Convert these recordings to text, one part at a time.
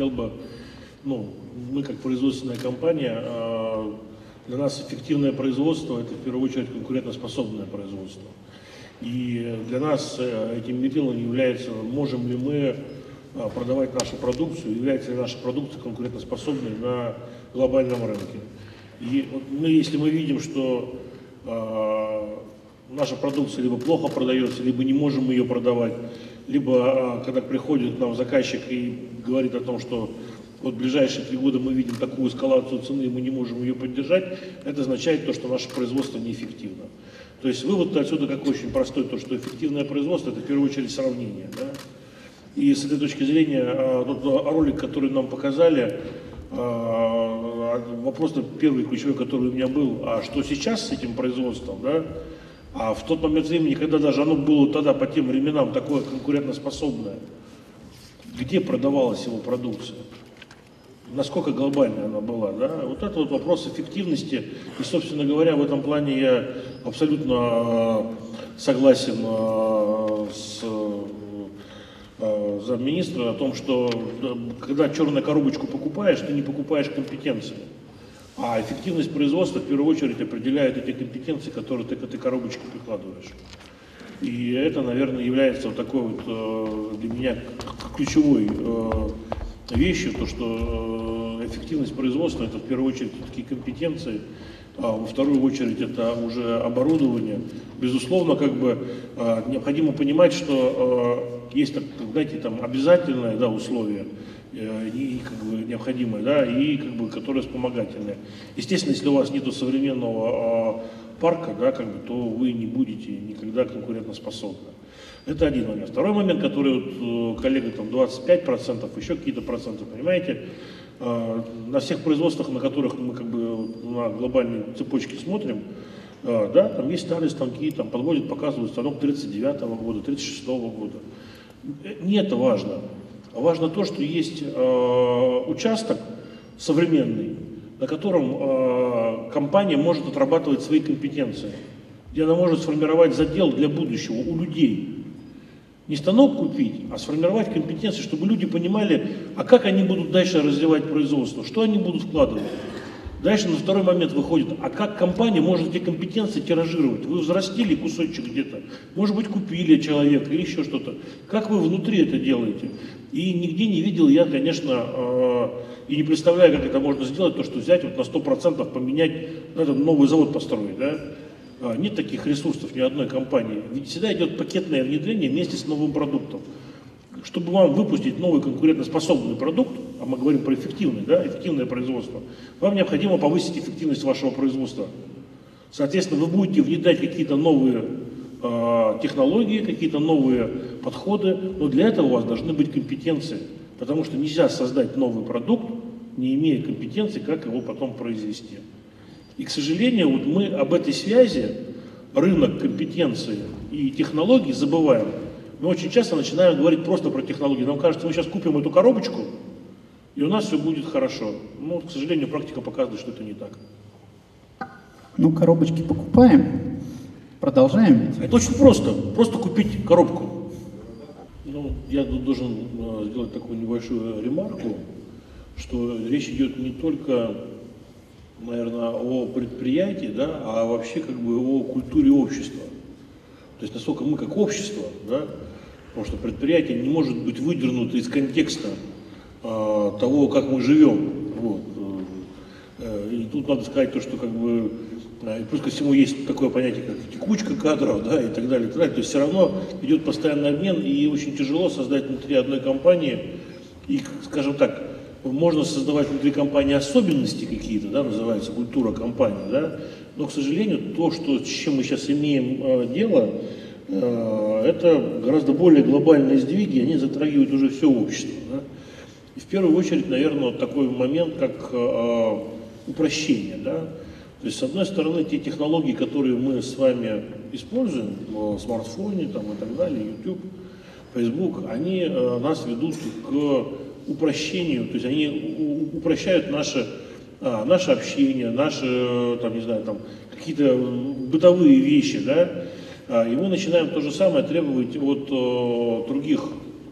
хотел бы, ну, мы как производственная компания, э, для нас эффективное производство – это в первую очередь конкурентоспособное производство. И для нас э, этим мерилом является, можем ли мы э, продавать нашу продукцию, является ли наша продукция конкурентоспособной на глобальном рынке. И мы, если мы видим, что э, наша продукция либо плохо продается, либо не можем ее продавать, либо э, когда приходит нам заказчик и говорит о том, что вот в ближайшие три года мы видим такую эскалацию цены, и мы не можем ее поддержать, это означает то, что наше производство неэффективно. То есть вывод отсюда какой очень простой, то, что эффективное производство – это в первую очередь сравнение. Да? И с этой точки зрения, а, тот ролик, который нам показали, а, вопрос первый ключевой, который у меня был, а что сейчас с этим производством, да? А в тот момент времени, когда даже оно было тогда по тем временам такое конкурентоспособное, где продавалась его продукция? насколько глобальная она была. Да? Вот это вот вопрос эффективности. И, собственно говоря, в этом плане я абсолютно э, согласен э, с э, замминистра о том, что когда черную коробочку покупаешь, ты не покупаешь компетенции. А эффективность производства в первую очередь определяет эти компетенции, которые ты к этой коробочке прикладываешь. И это, наверное, является вот такой вот для меня ключевой вещью, то что э, эффективность производства это в первую очередь такие компетенции, а во вторую очередь это уже оборудование. Безусловно, как бы э, необходимо понимать, что э, есть, знаете, там обязательное да, условие, и как бы необходимое, да, и как бы которое вспомогательное. Естественно, если у вас нет современного парка, да, как бы, то вы не будете никогда конкурентоспособны. Это один момент. Второй момент, который вот, э, коллега там 25%, еще какие-то проценты, понимаете, э, на всех производствах, на которых мы как бы на глобальной цепочке смотрим, э, да, там есть старые станки, там подводят, показывают станок 39 -го года, 36 -го года. Не это важно. Важно то, что есть участок современный, на котором компания может отрабатывать свои компетенции, где она может сформировать задел для будущего у людей не станок купить, а сформировать компетенции, чтобы люди понимали, а как они будут дальше развивать производство, что они будут вкладывать. Дальше на второй момент выходит, а как компания может эти компетенции тиражировать? Вы взрастили кусочек где-то, может быть купили человека или еще что-то. Как вы внутри это делаете? И нигде не видел я, конечно, э, и не представляю, как это можно сделать, то, что взять вот на 100% поменять, надо новый завод построить, да? А, нет таких ресурсов ни одной компании. Ведь всегда идет пакетное внедрение вместе с новым продуктом. Чтобы вам выпустить новый конкурентоспособный продукт, а мы говорим про эффективный, да, эффективное производство, вам необходимо повысить эффективность вашего производства. Соответственно, вы будете внедрять какие-то новые э, технологии, какие-то новые подходы, но для этого у вас должны быть компетенции. Потому что нельзя создать новый продукт, не имея компетенции, как его потом произвести. И, к сожалению, вот мы об этой связи, рынок компетенции и технологий забываем. Мы очень часто начинаем говорить просто про технологии. Нам кажется, мы сейчас купим эту коробочку, и у нас все будет хорошо. Но, к сожалению, практика показывает, что это не так. Ну, коробочки покупаем, продолжаем ведь. Это очень просто. Просто купить коробку. Ну, я должен э, сделать такую небольшую ремарку, что речь идет не только наверное, о предприятии, да, а вообще как бы о культуре общества. То есть насколько мы как общество, да, потому что предприятие не может быть выдернуто из контекста того, как мы живем. Вот. Э, и тут надо сказать то, что как бы э, плюс ко всему есть такое понятие, как текучка кадров, да, и так далее, и так далее. То есть все равно идет постоянный обмен, и очень тяжело создать внутри одной компании и, скажем так, можно создавать внутри компании особенности какие-то, да, называется культура компании, да, но, к сожалению, то, что, с чем мы сейчас имеем э, дело, э, это гораздо более глобальные сдвиги, они затрагивают уже все общество. В первую очередь, наверное, вот такой момент, как э, упрощение. Да. То есть, с одной стороны, те технологии, которые мы с вами используем в смартфоне там, и так далее, YouTube, Facebook, они э, нас ведут к упрощению, то есть они упрощают наше, а, наше общение, наши, там, не знаю, там, какие-то бытовые вещи, да, а, и мы начинаем то же самое требовать от о, других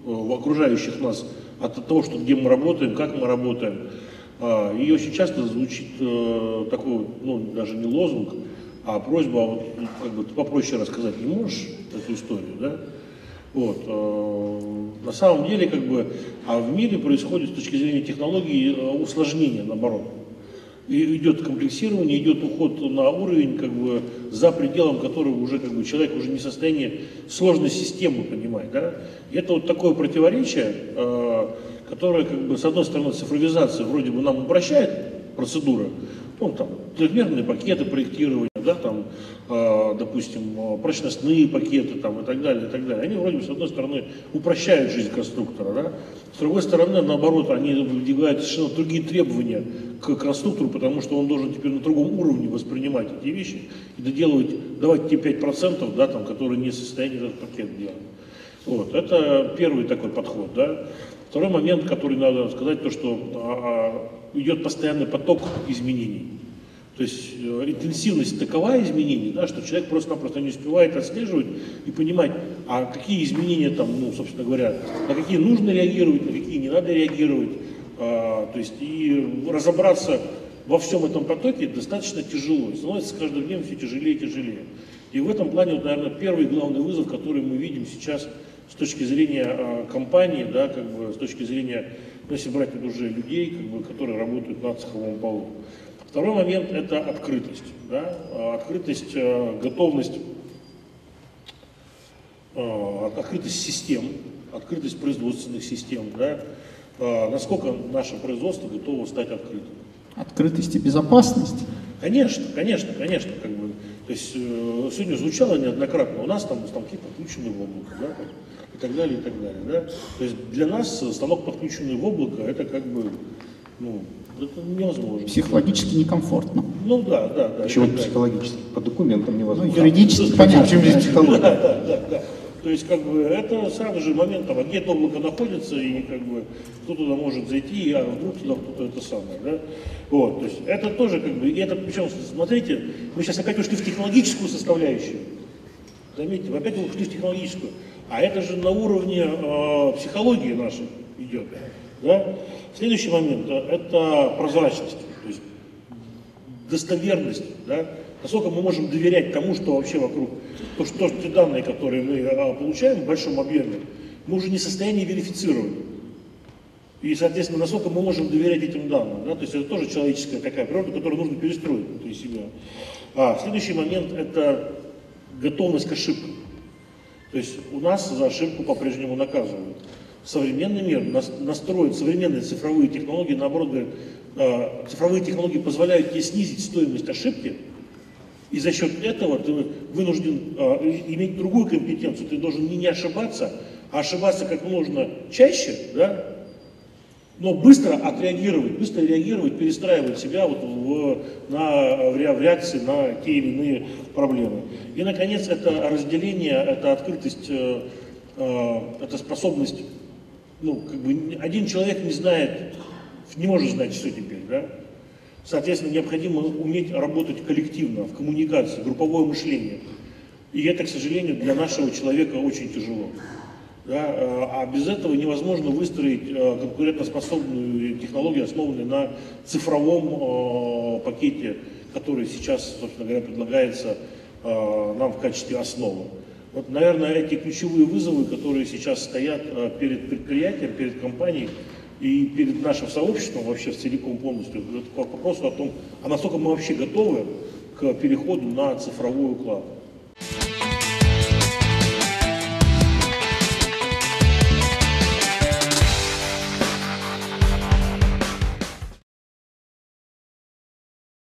о, окружающих нас от того, что где мы работаем, как мы работаем. А, И очень часто звучит э, такой, ну, даже не лозунг, а просьба, вот, как бы, попроще рассказать не можешь эту историю, да? Вот. э, На самом деле, как бы, а в мире происходит с точки зрения технологий э, усложнение, наоборот. Идет комплексирование, идет уход на уровень, как бы, за пределом которого уже как бы, человек уже не в состоянии сложной системы понимать. Да? И это вот такое противоречие, э, которое, как бы, с одной стороны, цифровизация вроде бы нам упрощает процедуры, ну, там, трехмерные пакеты проектирования, да, там, э, допустим, э, прочностные пакеты там, и так далее, и так далее. Они вроде бы, с одной стороны, упрощают жизнь конструктора, да? с другой стороны, наоборот, они выдвигают совершенно другие требования к конструктору, потому что он должен теперь на другом уровне воспринимать эти вещи и доделывать, давать те 5%, да, там, которые не в состоянии этот пакет делать. Вот, это первый такой подход, да. Второй момент, который надо сказать, то, что а, а, идет постоянный поток изменений. То есть э, интенсивность такова изменений, да, что человек просто-напросто не успевает отслеживать и понимать, а какие изменения там, ну, собственно говоря, на какие нужно реагировать, на какие не надо реагировать. А, то есть и разобраться во всем этом потоке достаточно тяжело. Становится с каждым днем все тяжелее и тяжелее. И в этом плане, вот, наверное, первый главный вызов, который мы видим сейчас с точки зрения а, компании, да, как бы, с точки зрения, ну, если брать вот уже людей, как бы, которые работают на цеховом полу. Второй момент – это открытость. Да? А, Открытость, э, готовность, э, открытость систем, открытость производственных систем. Да? А, Насколько наше производство готово стать открытым. Открытость и безопасность. Конечно, конечно, конечно. Как бы, то есть э, сегодня звучало неоднократно, у нас там станки подключены в облако, да, там, и так далее, и так далее. Да? То есть для нас станок, подключенный в облако, это как бы, ну, это невозможно. Психологически некомфортно. Ну да, да, да. Почему психологически? По документам Ну, невозможно. юридически В понятно. чем здесь психология? Да, да, да, да. То есть, как бы, это сразу же момент, там, где это облако находится, и как бы кто туда может зайти, а вдруг туда кто-то это самое, да? Вот, то есть это тоже как бы, и это, причем, смотрите, мы сейчас опять ушли в технологическую составляющую. Заметьте, мы опять ушли в технологическую. А это же на уровне э, психологии нашей идет. Да? Следующий момент э, – это прозрачность. То есть достоверность, да, насколько мы можем доверять тому, что вообще вокруг, то, что те данные, которые мы а, получаем в большом объеме, мы уже не в состоянии верифицировать. И, соответственно, насколько мы можем доверять этим данным. Да? То есть это тоже человеческая такая природа, которую нужно перестроить внутри себя. А, следующий момент – это готовность к ошибкам. То есть у нас за ошибку по-прежнему наказывают. Современный мир нас- настроен, современные цифровые технологии, наоборот, говорят, цифровые технологии позволяют тебе снизить стоимость ошибки, и за счет этого ты вынужден э, иметь другую компетенцию. Ты должен не, не ошибаться, а ошибаться как можно чаще, да, но быстро отреагировать, быстро реагировать, перестраивать себя вот в, на, в ре- в реакции на те или иные проблемы. И, наконец, это разделение, это открытость, э, э, это способность, ну, как бы один человек не знает, не может знать все теперь, да? Соответственно, необходимо уметь работать коллективно, в коммуникации, групповое мышление. И это, к сожалению, для нашего человека очень тяжело. Да, а без этого невозможно выстроить э, конкурентоспособную технологию, основанную на цифровом э, пакете, который сейчас, собственно говоря, предлагается э, нам в качестве основы. Вот, наверное, эти ключевые вызовы, которые сейчас стоят перед предприятием, перед компанией и перед нашим сообществом вообще целиком полностью, к вопросу о том, а насколько мы вообще готовы к переходу на цифровой уклад.